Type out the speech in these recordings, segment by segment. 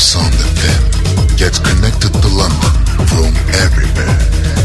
Sound FM gets connected to London from everywhere.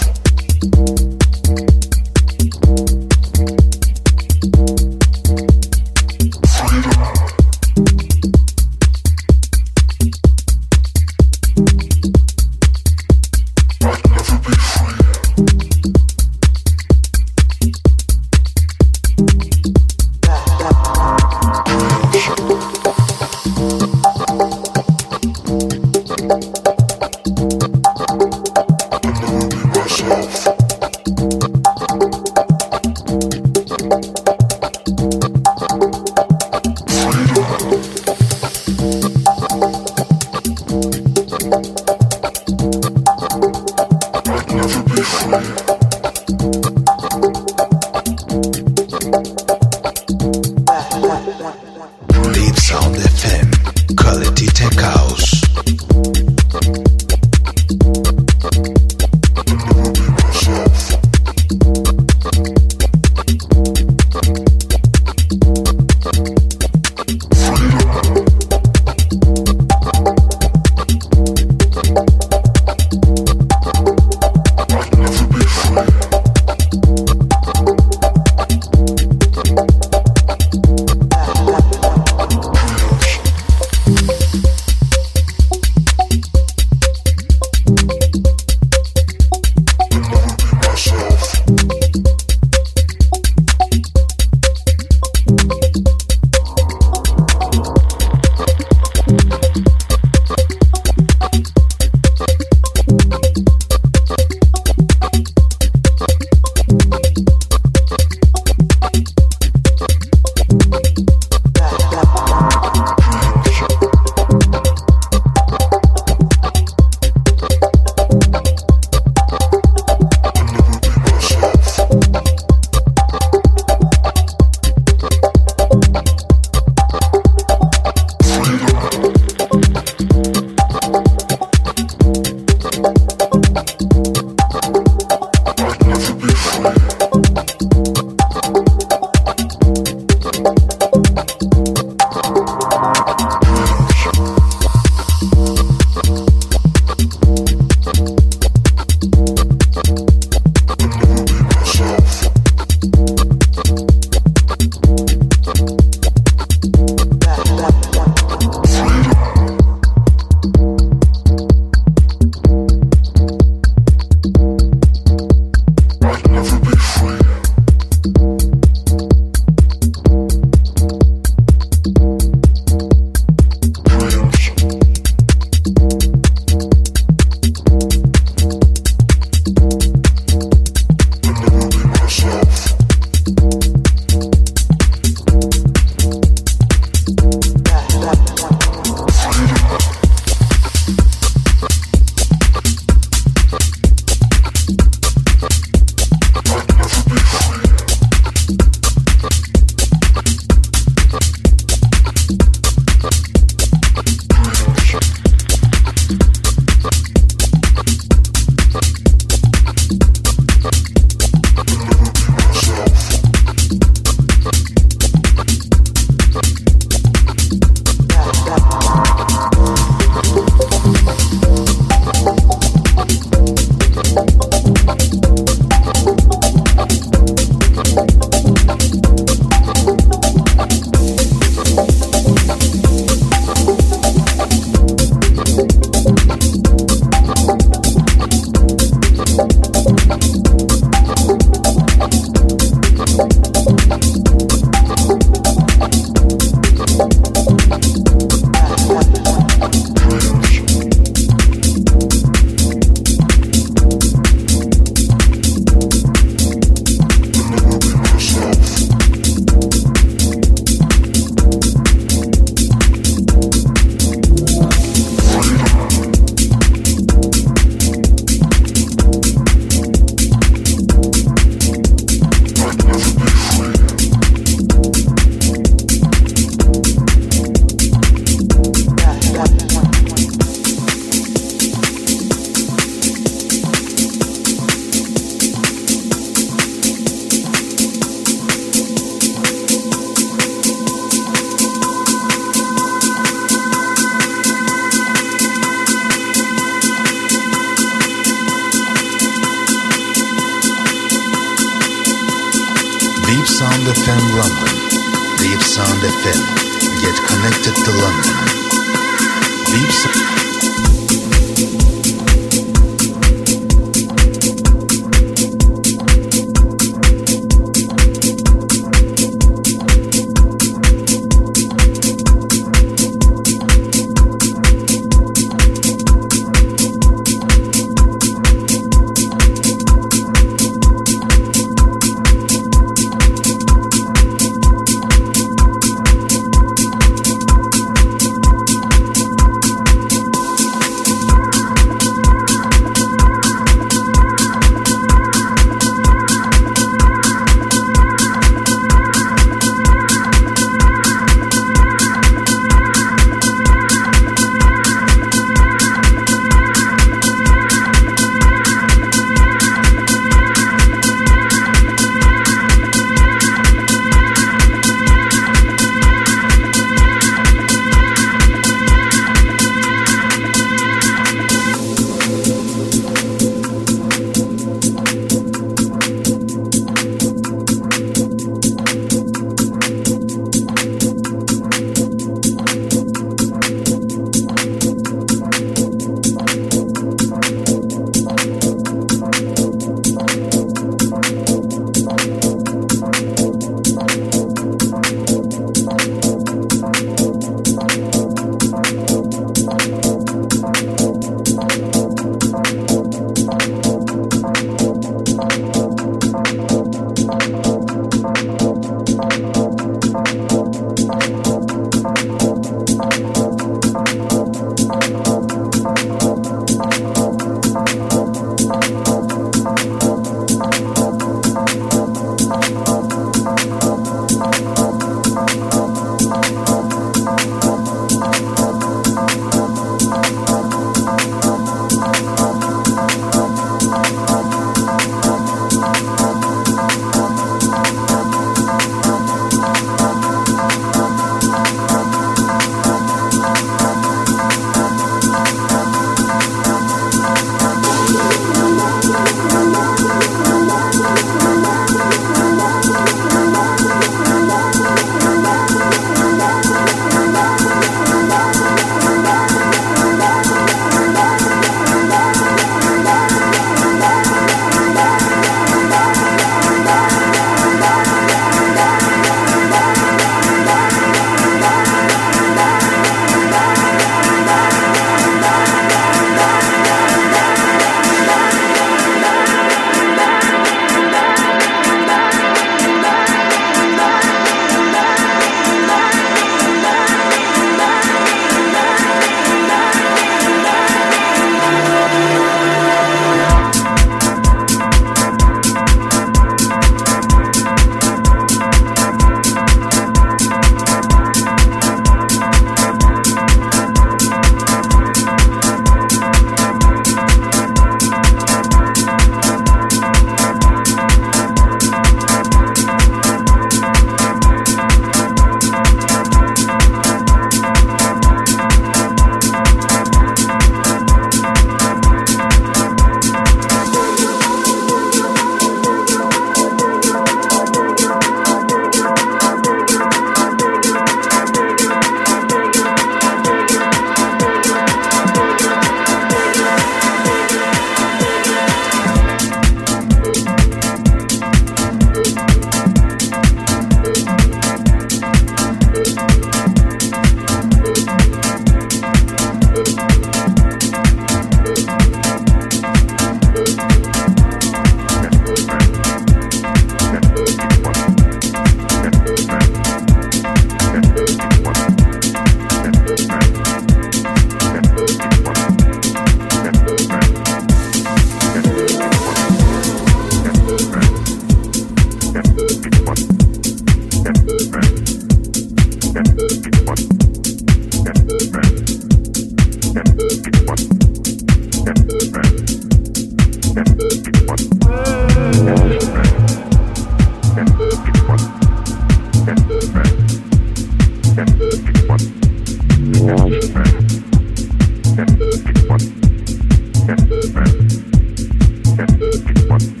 What?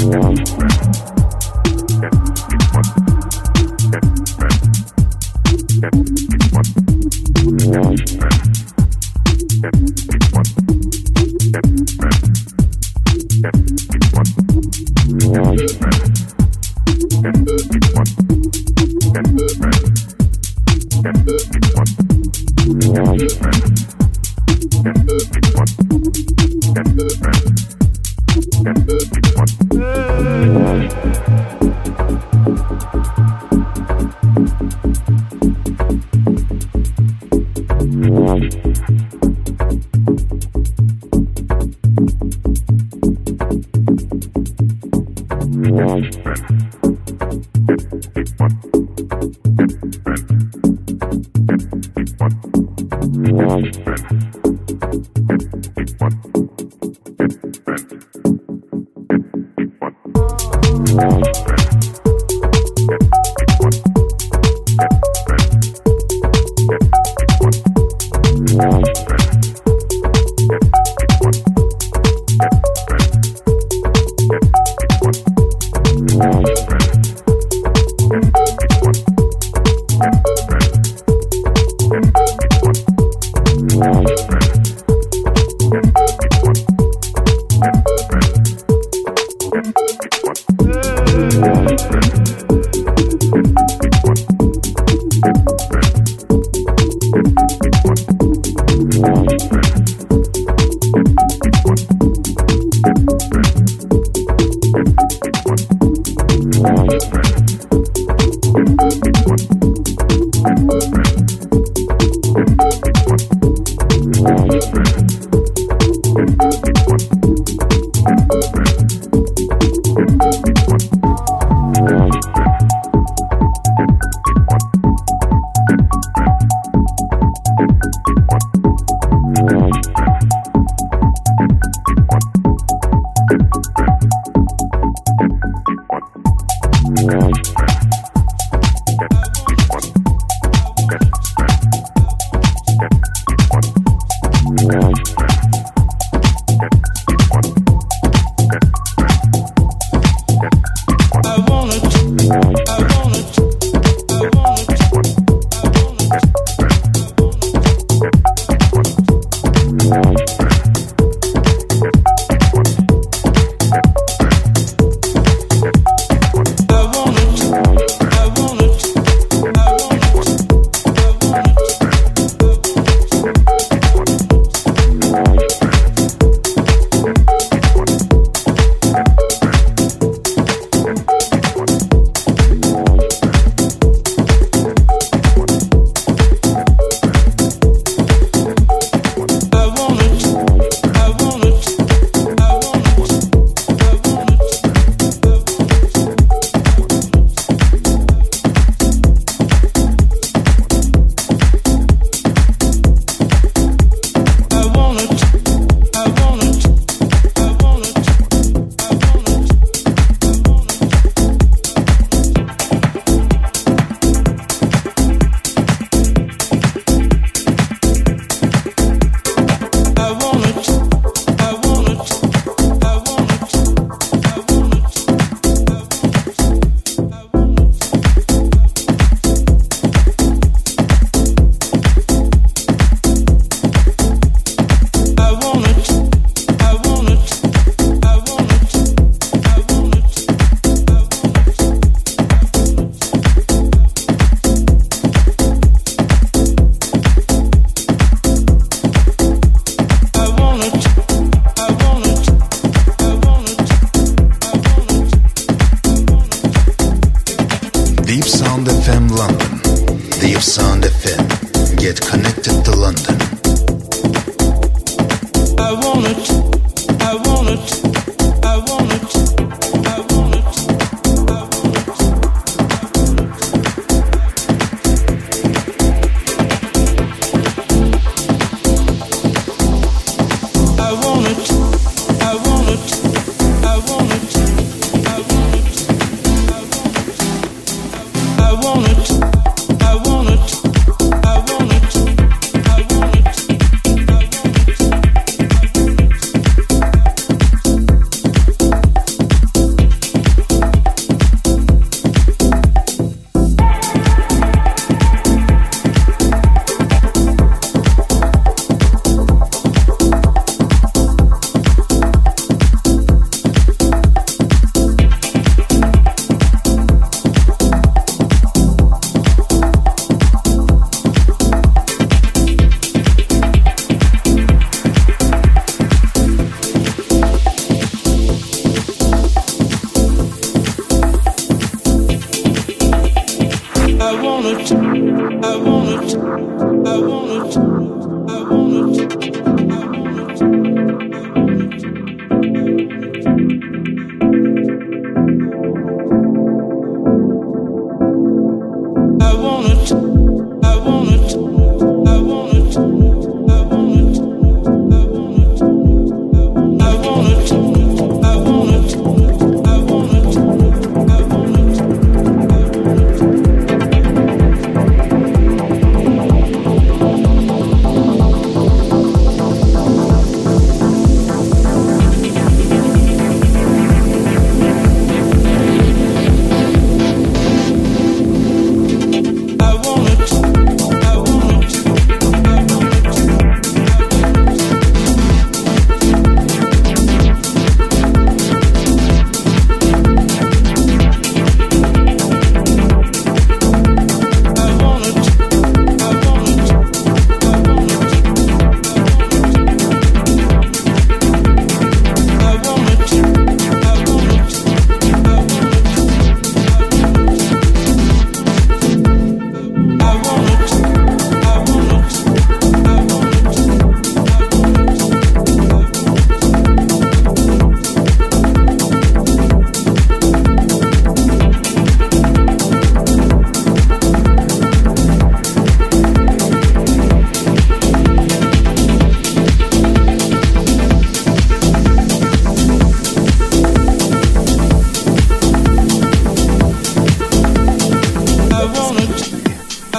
Thank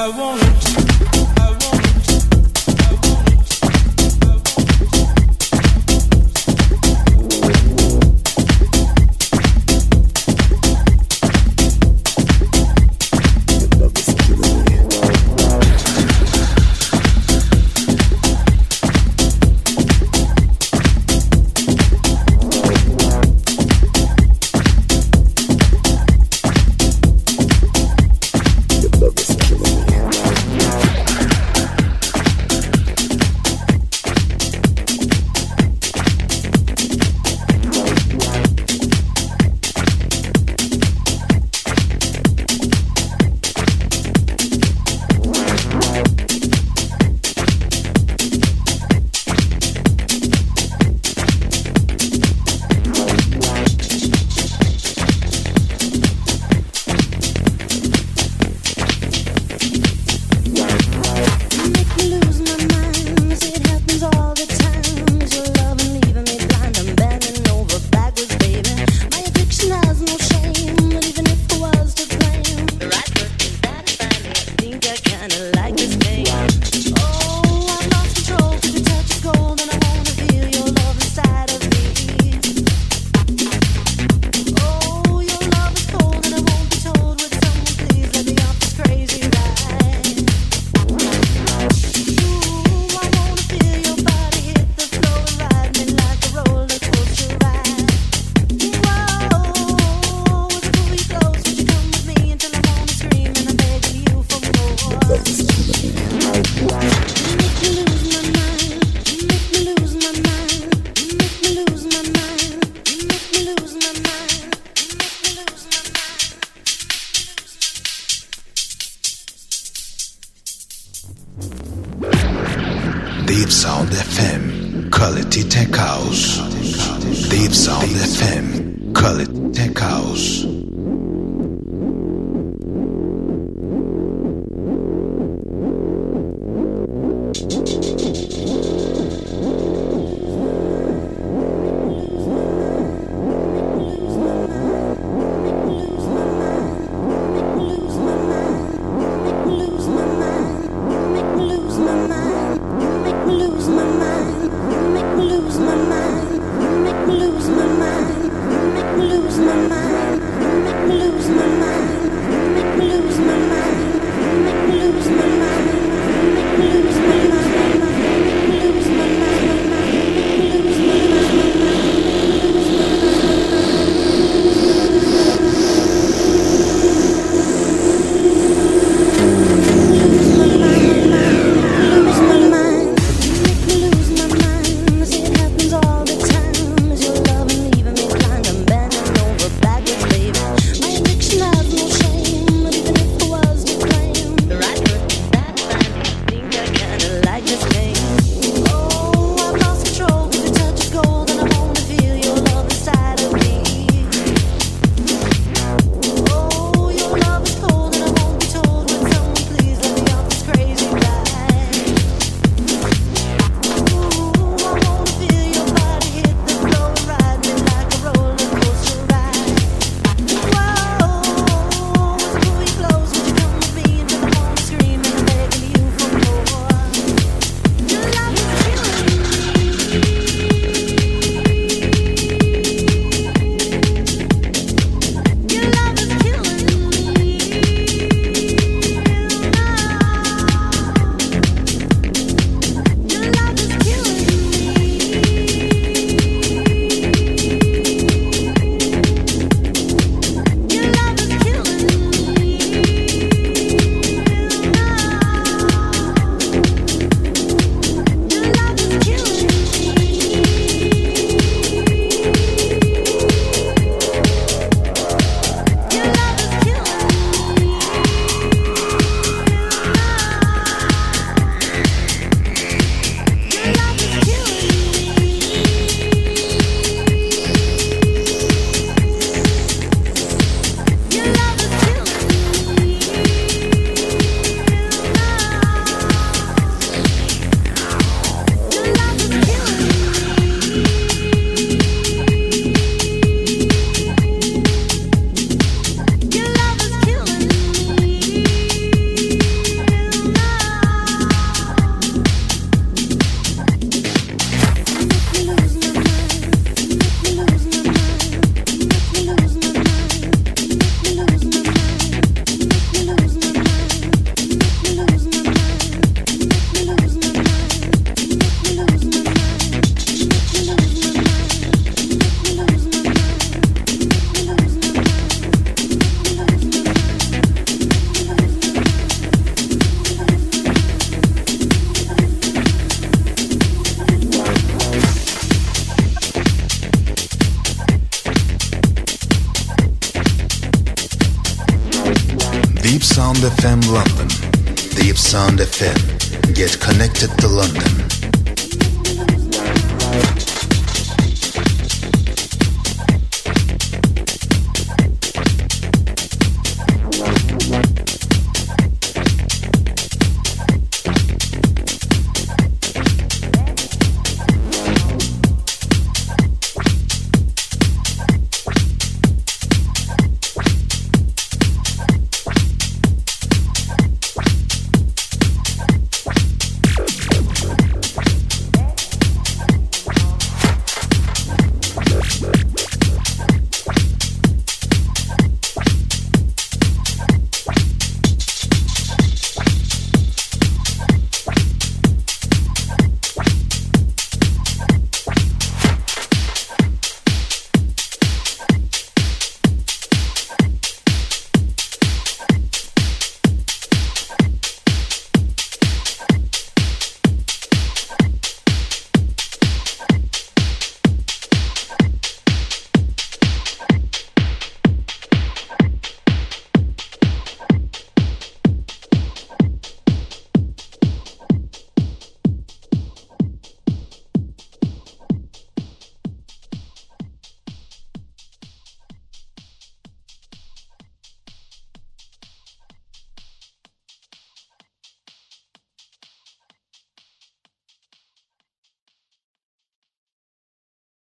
I wanna FM London. Deep Sound FM. Get connected to London.